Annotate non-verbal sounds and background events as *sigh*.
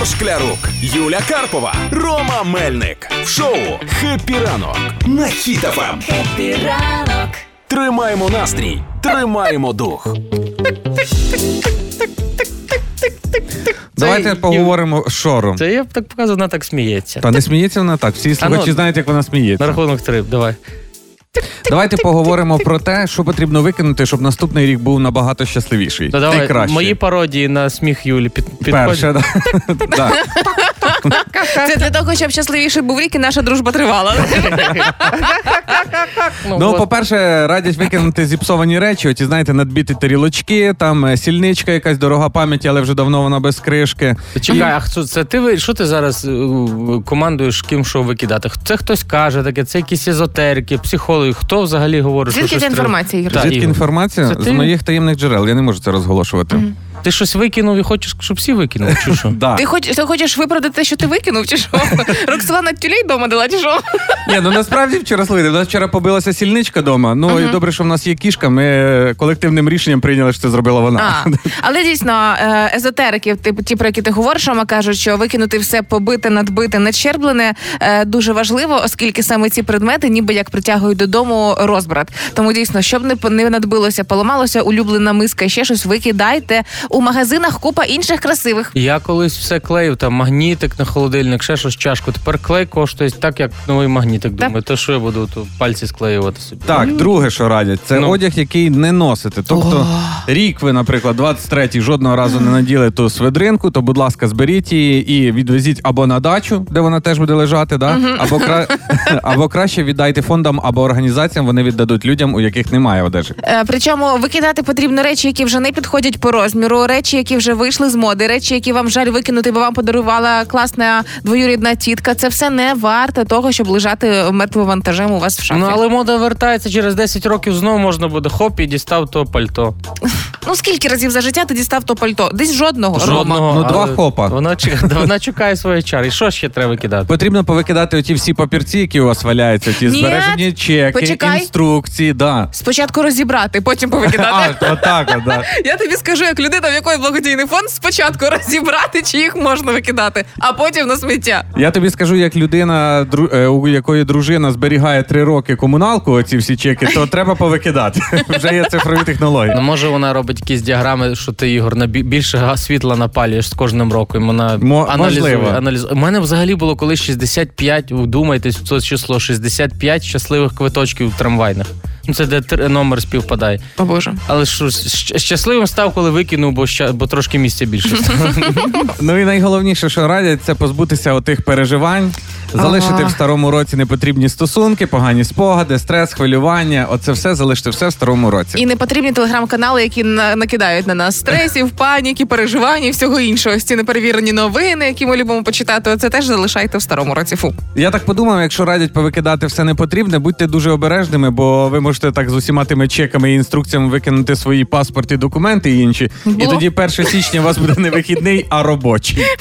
Ігор Шклярук, Юля Карпова, Рома Мельник. В шоу «Happy ранок» на Ем. Хіт FM. ранок. Тримаємо настрій, тримаємо дух. Давайте Це- поговоримо з шором. Це я б так показував, вона так сміється. Та не сміється вона так. Всі слухачі ну, знають, як вона сміється. На рахунок три, давай. Давайте поговоримо про те, що потрібно викинути, щоб наступний рік був набагато щасливіший. Та давай, краще мої пародії на сміх Юлі під, підходять. Перше, да. Це для того, щоб щасливіший був рік і наша дружба тривала. Ну, по-перше, радять викинути зіпсовані речі. Оті, знаєте, надбіти тарілочки, там е, сільничка, якась дорога пам'яті, але вже давно вона без кришки. Чекай, а хто це ти ви- що ти зараз е, командуєш ким що викидати? Це хтось каже таке, це якісь езотерики, психологи. Хто взагалі говорить? Звідки ця інформація, Звідки інформація? З моїх таємних джерел. Я не можу це розголошувати. Ти щось викинув і хочеш, щоб всі викинули, чи що? *laughs* Да. Ти хоч ти хочеш виправдати те, що ти викинув, чи що? *laughs* Роксолана тюлей вдома дала, чи що? Ні, ну насправді вчора слухайте, у нас вчора побилася сільничка вдома. Ну і добре, що в нас є кішка. Ми е, колективним рішенням прийняли, що це зробила вона. А, але дійсно, е, езотерики, типу ті, про які ти говориш, Рома, кажуть, що викинути все побите, надбите, надщерблене е, дуже важливо, оскільки саме ці предмети ніби як притягують додому розбрат. Тому дійсно, щоб не, по- не надбилося, поламалося, улюблена миска, ще щось викидайте у магазинах. Купа інших красивих. Я колись все клеїв, там магнітик на холодильник, ще щось чашку. Тепер клей коштує так, як новий магнітик. Так. Думаю, то що я буду то пальці склеювати собі. Так, друге, що радять, це Ну. одяг, який не носите. Тобто, рік ви, наприклад, 23-й жодного разу не наділи ту свидринку, то, будь ласка, зберіть її і відвезіть або на дачу, де вона теж буде лежати, да? або, кра... *laughs* або краще віддайте фондам або організаціям, вони віддадуть людям, у яких немає одежі. Е, Причому викидати потрібно речі, які вже не підходять по розміру, речі, які вже вийшли з моди, речі, які вам жаль викинути, бо вам подарувала класна двоюрідна тітка. Це все не варте того, щоб лежати мертвим вантажем у вас в шафі. Ну але мода вертається через 10 років знову можна буде хоп і дістав то пальто. *laughs* Ну скільки разів за життя ти дістав то пальто? Десь жодного. Рома. Жодного. Ну, два хопа. Вона, чекає- *laughs* вона чекає своєї чари. І що ще треба викидати? Потрібно повикидати оті всі папірці, які у вас валяються, ті збережені чеки, почекай. інструкції. Да. Спочатку розібрати, потім *laughs* повикидати. А, отак, от, да. Я тобі скажу, як людина, в якої благодійний фонд, спочатку *laughs* розібрати, чи їх можна викидати, а потім на сміття. Я тобі скажу, як людина, е, у якої дружина зберігає три роки комуналку, оці всі чеки, то *laughs* треба повикидати. *laughs* Вже є цифрові технології. Ну може вона робить якісь діаграми, що ти Ігор на більше світла напалюєш з кожним роком. Вона Мо- аналізує, аналізує. У мене взагалі було колись 65, вдумайтесь в це число 65 щасливих квиточків трамвайних. Ну це де тр- номер співпадає. О Боже. Але що щ- щасливим став, коли викинув, бо ща, бо трошки місця більше. стало. *laughs* *laughs* Ну і найголовніше, що радять, це позбутися отих переживань, залишити Ага. в старому році непотрібні стосунки, погані спогади, стрес, хвилювання. Оце все залишити все в старому році. І не потрібні телеграм-канали, які на- накидають на нас стресів, *laughs* паніки, переживань і всього іншого. Ці неперевірені новини, які ми любимо почитати. Оце теж залишайте в старому році. Фу. Я так подумав, якщо радять повикидати все непотрібне, будьте дуже обережними, бо ви можете так з усіма тими чеками і інструкціями викинути свої паспорти, документи і інші. І тоді 1 січня у вас буде не вихідний, а робочий. *laughs*